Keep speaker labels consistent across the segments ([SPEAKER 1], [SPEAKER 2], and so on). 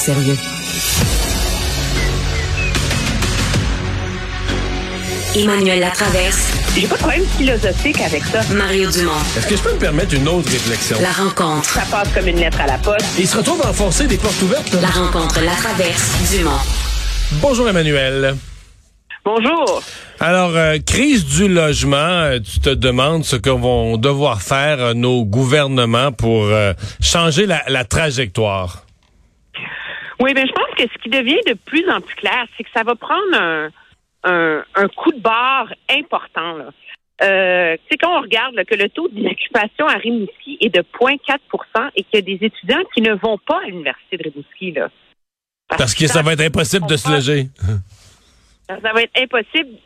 [SPEAKER 1] Sérieux. Emmanuel Latraverse.
[SPEAKER 2] J'ai pas de problème philosophique avec ça.
[SPEAKER 1] Mario Dumont.
[SPEAKER 3] Est-ce que je peux me permettre une autre réflexion?
[SPEAKER 1] La rencontre.
[SPEAKER 2] Ça passe comme une lettre à la poste.
[SPEAKER 3] Il se retrouve à enfoncer des portes ouvertes.
[SPEAKER 1] La rencontre, la traverse, Dumont.
[SPEAKER 3] Bonjour Emmanuel.
[SPEAKER 2] Bonjour.
[SPEAKER 3] Alors, euh, crise du logement, euh, tu te demandes ce que vont devoir faire euh, nos gouvernements pour euh, changer la, la trajectoire.
[SPEAKER 2] Oui, mais je pense que ce qui devient de plus en plus clair, c'est que ça va prendre un, un, un coup de barre important. Là. Euh, c'est quand on regarde là, que le taux d'inoccupation à Rimouski est de 0,4% et qu'il y a des étudiants qui ne vont pas à l'université de Rimouski. Là.
[SPEAKER 3] Parce que ça va être impossible de se loger.
[SPEAKER 2] Ça va être impossible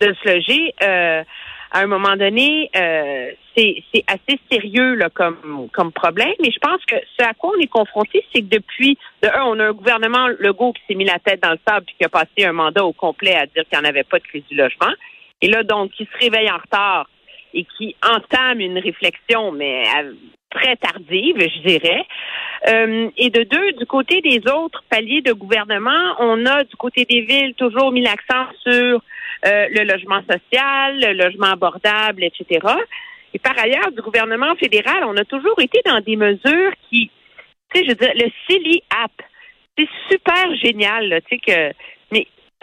[SPEAKER 2] de se loger. Euh, à un moment donné, euh, c'est assez sérieux là, comme, comme problème. Mais je pense que ce à quoi on est confronté, c'est que depuis, de un, on a un gouvernement Legault qui s'est mis la tête dans le sable puis qui a passé un mandat au complet à dire qu'il n'y en avait pas de crise du logement. Et là, donc, qui se réveille en retard et qui entame une réflexion, mais euh, très tardive, je dirais. Euh, et de deux, du côté des autres paliers de gouvernement, on a du côté des villes toujours mis l'accent sur euh, le logement social, le logement abordable, etc. Et par ailleurs, du gouvernement fédéral, on a toujours été dans des mesures qui, tu sais, je veux dire, le Silly App, c'est super génial, tu sais que,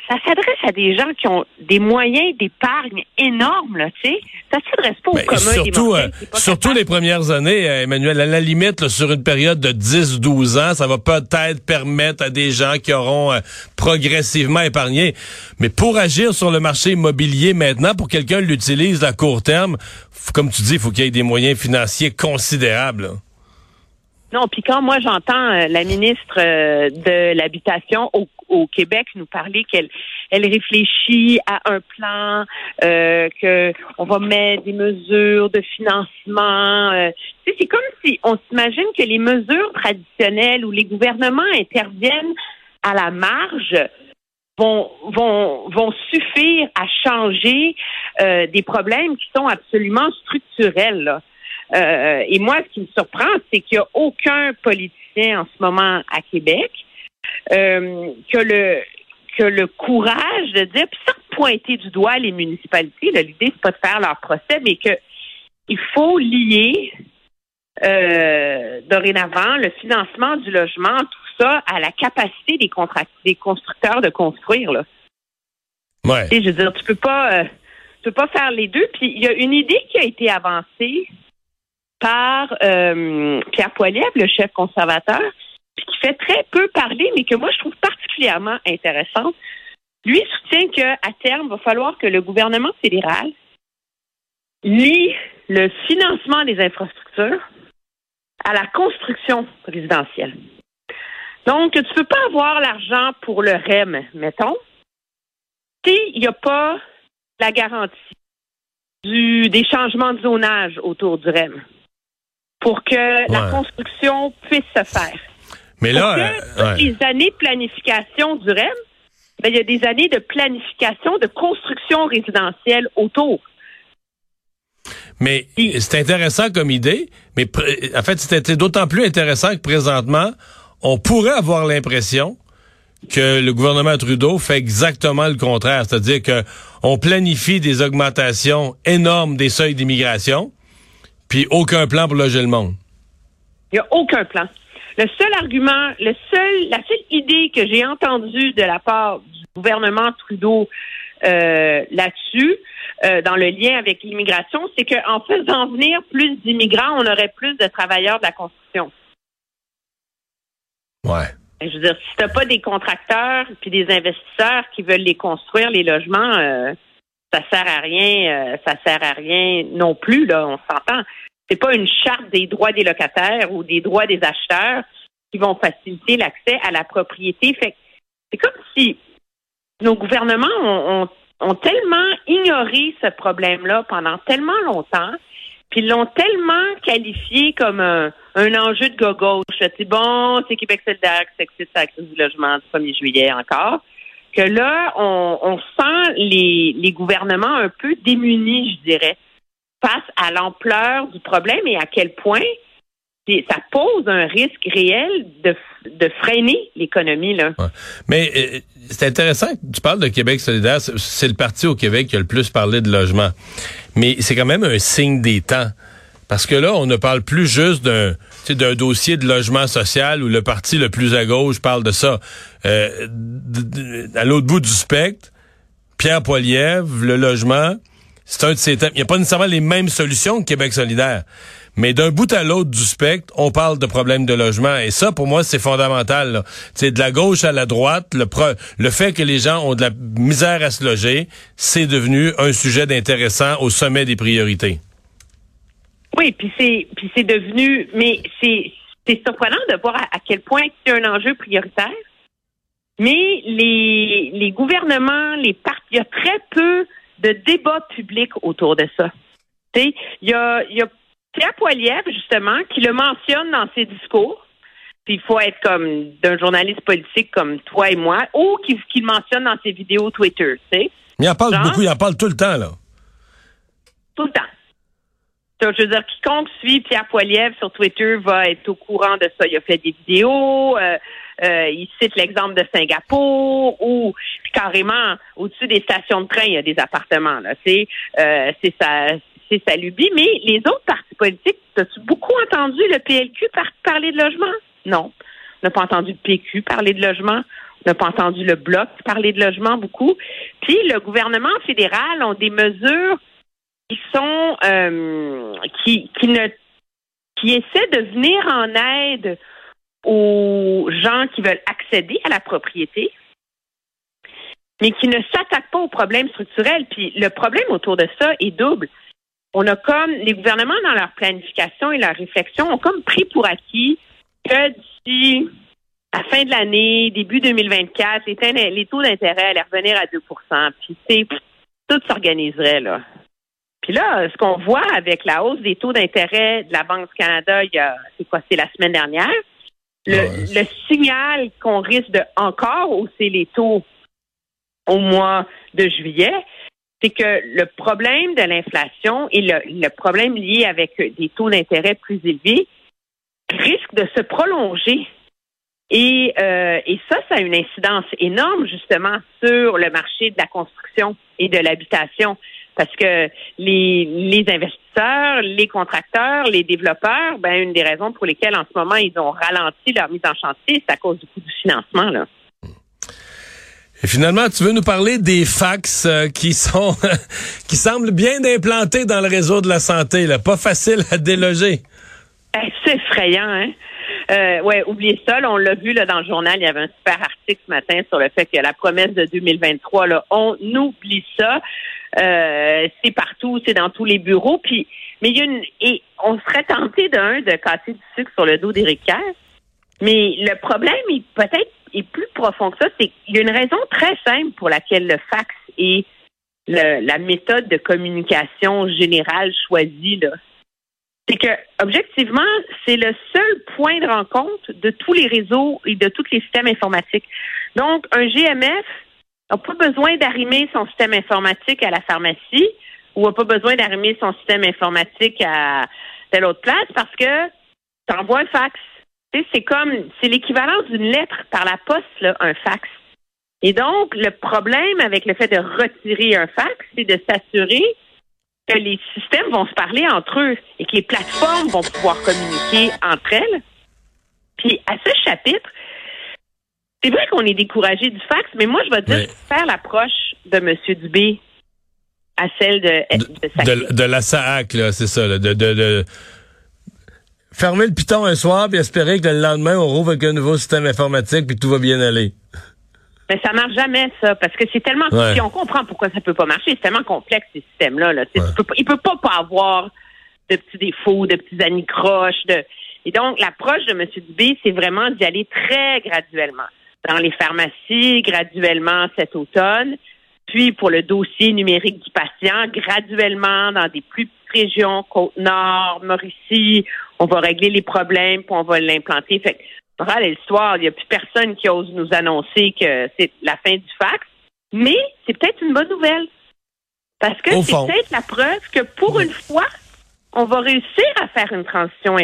[SPEAKER 2] ça s'adresse à des gens qui ont des moyens d'épargne énormes, là, tu sais. Ça s'adresse pas au
[SPEAKER 3] Mais
[SPEAKER 2] commun des
[SPEAKER 3] surtout,
[SPEAKER 2] mortels
[SPEAKER 3] euh,
[SPEAKER 2] pas
[SPEAKER 3] surtout
[SPEAKER 2] capable.
[SPEAKER 3] les premières années, euh, Emmanuel, à la limite, là, sur une période de 10-12 ans, ça va peut-être permettre à des gens qui auront euh, progressivement épargné. Mais pour agir sur le marché immobilier maintenant, pour que quelqu'un l'utilise à court terme, comme tu dis, il faut qu'il y ait des moyens financiers considérables. là.
[SPEAKER 2] Non, puis quand moi j'entends euh, la ministre euh, de l'habitation au, au Québec nous parler qu'elle elle réfléchit à un plan, euh, va mettre des mesures de financement. euh, c'est comme si on s'imagine que les mesures traditionnelles où les gouvernements interviennent à la marge vont vont vont suffire à changer euh, des problèmes qui sont absolument structurels. Là. Euh, et moi, ce qui me surprend, c'est qu'il n'y a aucun politicien en ce moment à Québec euh, que le que le courage de dire, puis sans pointer du doigt les municipalités, là, l'idée c'est pas de faire leur procès, mais que il faut lier euh, dorénavant le financement du logement, tout ça, à la capacité des, des constructeurs de construire. Là.
[SPEAKER 3] Ouais.
[SPEAKER 2] Tu sais, je veux dire, tu peux pas, euh, tu peux pas faire les deux. Puis il y a une idée qui a été avancée par euh, Pierre Poilievre, le chef conservateur, qui fait très peu parler, mais que moi je trouve particulièrement intéressante. Lui soutient qu'à terme, il va falloir que le gouvernement fédéral lie le financement des infrastructures à la construction résidentielle. Donc, tu peux pas avoir l'argent pour le REM, mettons, s'il n'y a pas la garantie du, des changements de zonage autour du REM pour que la construction puisse se faire.
[SPEAKER 3] Mais là,
[SPEAKER 2] que
[SPEAKER 3] euh, ouais.
[SPEAKER 2] les années de planification du REM, ben, il y a des années de planification de construction résidentielle autour.
[SPEAKER 3] mais c'est intéressant comme idée, mais en fait, c'était d'autant plus intéressant que présentement, on pourrait avoir l'impression que le gouvernement Trudeau fait exactement le contraire, c'est-à-dire que on planifie des augmentations énormes des seuils d'immigration, puis aucun plan pour loger le monde.
[SPEAKER 2] Il n'y a aucun plan. Le seul argument, le seul, la seule idée que j'ai entendue de la part du gouvernement Trudeau euh, là-dessus, euh, dans le lien avec l'immigration, c'est qu'en faisant venir plus d'immigrants, on aurait plus de travailleurs de la construction.
[SPEAKER 3] Ouais.
[SPEAKER 2] Je veux dire, si t'as pas des contracteurs puis des investisseurs qui veulent les construire, les logements, euh, ça sert à rien, euh, ça sert à rien non plus, là, on s'entend. C'est pas une charte des droits des locataires ou des droits des acheteurs qui vont faciliter l'accès à la propriété. Fait c'est comme si nos gouvernements ont, tellement ignoré ce problème-là pendant tellement longtemps, puis l'ont tellement qualifié comme un, enjeu de gauche. C'est bon, c'est Québec solidaire qui s'excite à la crise du logement du 1er juillet encore, que là, on, on sent les, les gouvernements un peu démunis, je dirais, face à l'ampleur du problème et à quel point ça pose un risque réel de, de freiner l'économie. là.
[SPEAKER 3] Mais euh, c'est intéressant que tu parles de Québec solidaire. C'est le parti au Québec qui a le plus parlé de logement. Mais c'est quand même un signe des temps. Parce que là, on ne parle plus juste d'un dossier de logement social où le parti le plus à gauche parle de ça. Euh, à l'autre bout du spectre, Pierre Poilievre, le logement, c'est un de ces thèmes. Il n'y a pas nécessairement les mêmes solutions que Québec solidaire. Mais d'un bout à l'autre du spectre, on parle de problèmes de logement. Et ça, pour moi, c'est fondamental. C'est de la gauche à la droite. Le, le fait que les gens ont de la misère à se loger, c'est devenu un sujet d'intéressant au sommet des priorités.
[SPEAKER 2] Oui, puis c'est c'est devenu, mais c'est c'est surprenant de voir à, quel point c'est un enjeu prioritaire. Mais les les gouvernements, les partis, il y a très peu de débats publics autour de ça. Il y a, y a Pierre Poilievre, justement, qui le mentionne dans ses discours. Puis il faut être comme d'un journaliste politique comme toi et moi, ou qu'il le mentionne dans ses vidéos Twitter, tu sais.
[SPEAKER 3] Il en parle beaucoup, il en parle tout le temps, là.
[SPEAKER 2] Tout le temps. je veux dire, quiconque suit Pierre Poilievre sur Twitter va être au courant de ça. Il a fait des vidéos, euh, euh, il cite l'exemple de Singapour, ou carrément au-dessus des stations de train, il y a des appartements. Là, c'est euh, c'est sa c'est sa lubie. Mais les autres partis politiques, as-tu beaucoup entendu le PLQ parler de logement? Non. On n'a pas entendu le PQ parler de logement. On n'a pas entendu le Bloc parler de logement beaucoup. Puis le gouvernement fédéral ont des mesures qui sont euh, qui, qui ne qui essaient de venir en aide aux gens qui veulent accéder à la propriété, mais qui ne s'attaquent pas aux problèmes structurels. Puis le problème autour de ça est double on a comme les gouvernements dans leur planification et leur réflexion ont comme pris pour acquis que d'ici la fin de l'année, début 2024, les, les taux d'intérêt allaient revenir à 2 Puis tout s'organiserait là. Puis là, ce qu'on voit avec la hausse des taux d'intérêt de la Banque du Canada, il y a c'est quoi, c'est la semaine dernière. Le, le signal qu'on risque de encore hausser les taux au mois de juillet, c'est que le problème de l'inflation et le, problème lié avec des taux d'intérêt plus élevés risque de se prolonger. Et, euh, et ça, ça a une incidence énorme justement sur le marché de la construction et de l'habitation. Parce que les, les investisseurs, les contracteurs, les développeurs, ben, une des raisons pour lesquelles en ce moment ils ont ralenti leur mise en chantier, c'est à cause du coût du financement. Là.
[SPEAKER 3] Et finalement, tu veux nous parler des fax euh, qui sont qui semblent bien implantés dans le réseau de la santé, là, pas facile à déloger.
[SPEAKER 2] Eh, c'est effrayant, hein? Euh, ouais, oubliez ça. on l'a vu là, dans le journal, il y avait un super article ce matin sur le fait que la promesse de 2023, là, on oublie ça. Euh, c'est partout, c'est dans tous les bureaux. Puis, mais il y a une et on serait tenté d'un de casser du sucre sur le dos d'Éric Kerr. Mais le problème est peut-être est plus profond que ça. C'est qu'il y a une raison très simple pour laquelle le fax est la méthode de communication générale choisie. Là. C'est que, objectivement, c'est le seul point de rencontre de tous les réseaux et de tous les systèmes informatiques. Donc, un GMF n'a pas besoin d'arrimer son système informatique à la pharmacie ou n'a pas besoin d'arrimer son système informatique à telle autre place parce que tu envoies un fax c'est comme, c'est l'équivalent d'une lettre par la poste, un fax. Et donc, le problème avec le fait de retirer un fax, c'est de s'assurer que les systèmes vont se parler entre eux et que les plateformes vont pouvoir communiquer entre elles. Puis, à ce chapitre, c'est vrai qu'on est découragé du fax, mais moi, je vais dire, faire l'approche de M. Dubé à celle de,
[SPEAKER 3] de, de, la SAAC, là, c'est ça, de, de, fermer le piton un soir puis espérer que le lendemain, on rouvre avec un nouveau système informatique puis tout va bien aller.
[SPEAKER 2] Mais ça marche jamais, ça, parce que c'est tellement... Ouais. on comprend pourquoi ça peut pas marcher. C'est tellement complexe, ces systèmes-là. Là. ne il peut pas, pas avoir de petits défauts, de petits anicroches. De... Et donc, l'approche de M. Dubé, c'est vraiment d'y aller très graduellement. Dans les pharmacies, graduellement cet automne. Puis, pour le dossier numérique du patient, graduellement dans des plus petites régions, Côte-Nord, Mauricie, on va régler les problèmes, puis on va l'implanter. Fait que, l'histoire, il n'y a plus personne qui ose nous annoncer que c'est la fin du fax. Mais c'est peut-être une bonne nouvelle. Parce que c'est peut-être la preuve que pour une fois, on va réussir à faire une transition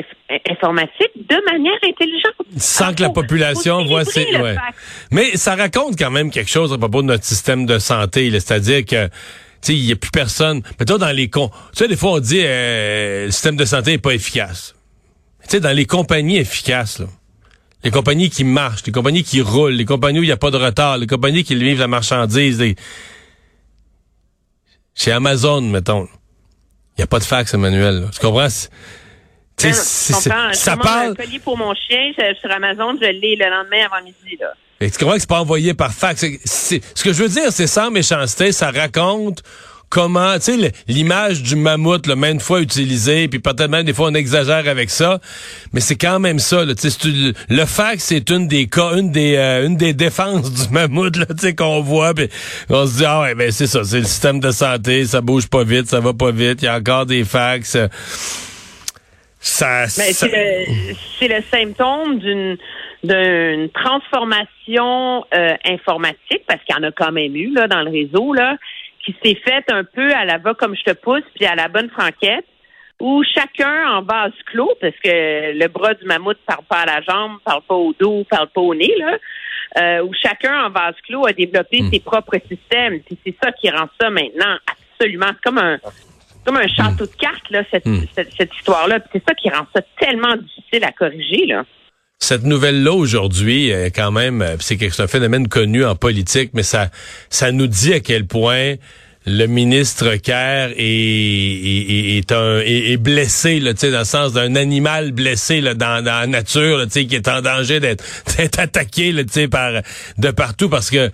[SPEAKER 2] informatique de manière intelligente.
[SPEAKER 3] Sans que la population voit ces... Mais ça raconte quand même quelque chose à propos de notre système de santé. C'est-à-dire que il n'y a plus personne. Mais toi, dans les cons, tu sais, des fois, on dit euh, le système de santé n'est pas efficace. Tu sais, dans les compagnies efficaces, là, les compagnies qui marchent, les compagnies qui roulent, les compagnies où il n'y a pas de retard, les compagnies qui livrent la marchandise. Chez Amazon, mettons, il n'y a pas de fax, Emmanuel. Tu comprends?
[SPEAKER 2] Ben, ça parle. un collier pour mon chien sur Amazon, je l'ai le lendemain avant midi. Là.
[SPEAKER 3] Et tu comprends que c'est pas envoyé par fax. ce que je veux dire, c'est sans méchanceté, ça raconte comment, tu sais, l'image du mammouth, le maintes fois utilisé, puis peut-être même des fois on exagère avec ça, mais c'est quand même ça. Là, le fax, c'est une des cas, une des, euh, une des défenses du mammouth, là, tu sais, qu'on voit, puis on se dit ah ouais, ben c'est ça, c'est le système de santé, ça bouge pas vite, ça va pas vite, il y a encore des fax. Ça,
[SPEAKER 2] ben, c'est le, le symptôme d'une d'une transformation euh, informatique, parce qu'il y en a quand même eu là, dans le réseau, là, qui s'est faite un peu à la va comme je te pousse, puis à la bonne franquette, où chacun en vase clos, parce que le bras du mammouth parle pas à la jambe, parle pas au dos, parle pas au nez, là, euh, où chacun en vase clos a développé hmm. ses propres systèmes. Puis c'est ça qui rend ça maintenant absolument comme un comme un château de cartes, là, cette, hmm. cette, cette histoire-là. C'est ça qui rend ça tellement difficile à corriger, là.
[SPEAKER 3] Cette nouvelle-là aujourd'hui, quand même, euh, c'est un phénomène connu en politique, mais ça, ça nous dit à quel point le ministre Kerr est, est, est, un, est, blessé, dans le sens d'un animal blessé dans, la nature, là, qui est en danger d'être attaqué là, par, de partout parce que euh,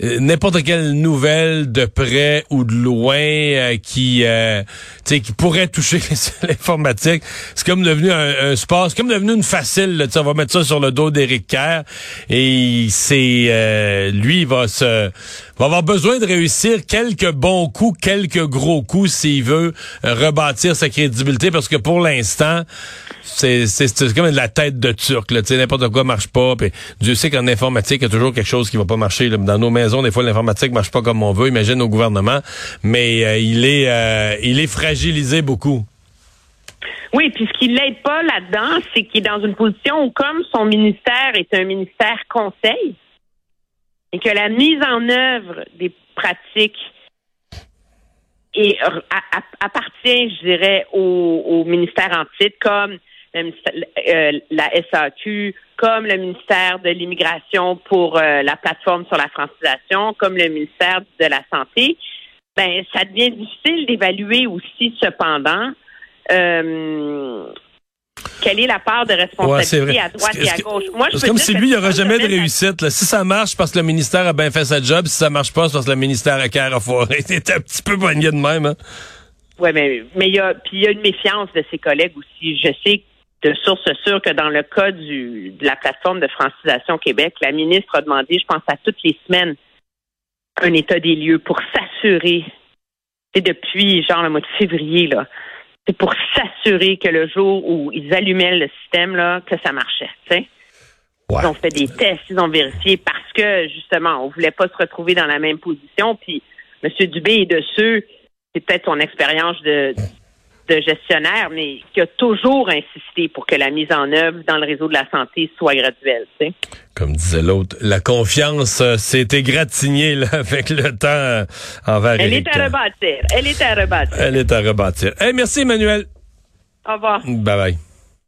[SPEAKER 3] n'importe quelle nouvelle de près ou de loin euh, qui euh, qui pourrait toucher l'informatique, c'est comme devenu un, sport, c'est comme devenu une facile. Là, on va mettre ça sur le dos d'Éric Kerr et c'est lui il va se va avoir besoin de réussir quelques bons coups, quelques gros coups s'il veut rebâtir sa crédibilité parce que pour l'instant c'est comme de la tête de turc n'importe quoi marche pas puis Dieu sait qu'en informatique il y a toujours quelque chose qui va pas marcher là. dans nos maisons des fois l'informatique marche pas comme on veut imagine au gouvernement mais euh, il est euh, il est fragilisé beaucoup
[SPEAKER 2] oui, puis ce qui l'aide pas là-dedans, c'est qu'il est dans une position où, comme son ministère est un ministère conseil, et que la mise en œuvre des pratiques appartient, je dirais, au, au ministère en titre, comme euh, la SAQ, comme le ministère de l'Immigration pour euh, la plateforme sur la francisation, comme le ministère de la Santé, ben ça devient difficile d'évaluer aussi cependant euh, quelle est la part de responsabilité à droite et à gauche?
[SPEAKER 3] c'est comme si lui, il n'y aura jamais de réussite. Si ça marche parce que le ministère a bien fait sa job, si ça marche pas, c'est parce que le ministère a carré foiré. C'est un petit peu poigné de même. Hein?
[SPEAKER 2] Oui, mais mais il y a puis il y a une méfiance de ses collègues aussi. Je sais de source sûre que dans le cas du, de la plateforme de francisation Québec, la ministre a demandé, je pense à toutes les semaines, un état des lieux pour s'assurer, c'est depuis genre le mois de février, là, c'est pour s'assurer que le jour où ils allumaient le système, là, que ça marchait, tu sais. Ils ont fait des tests, ils ont vérifié parce que, justement, on voulait pas se retrouver dans la même position. Puis, M. Dubé est de ceux, c'est peut-être son expérience de, de gestionnaire, mais qui a toujours insisté pour que la mise en œuvre dans le réseau de la santé soit graduelle.
[SPEAKER 3] Comme disait l'autre, la confiance euh, s'est égratignée là, avec le temps euh, envers
[SPEAKER 2] Elle est à rebâtir. Elle est à rebâtir.
[SPEAKER 3] Elle est à rebâtir. Hey, merci Emmanuel.
[SPEAKER 2] Au revoir.
[SPEAKER 3] Bye bye.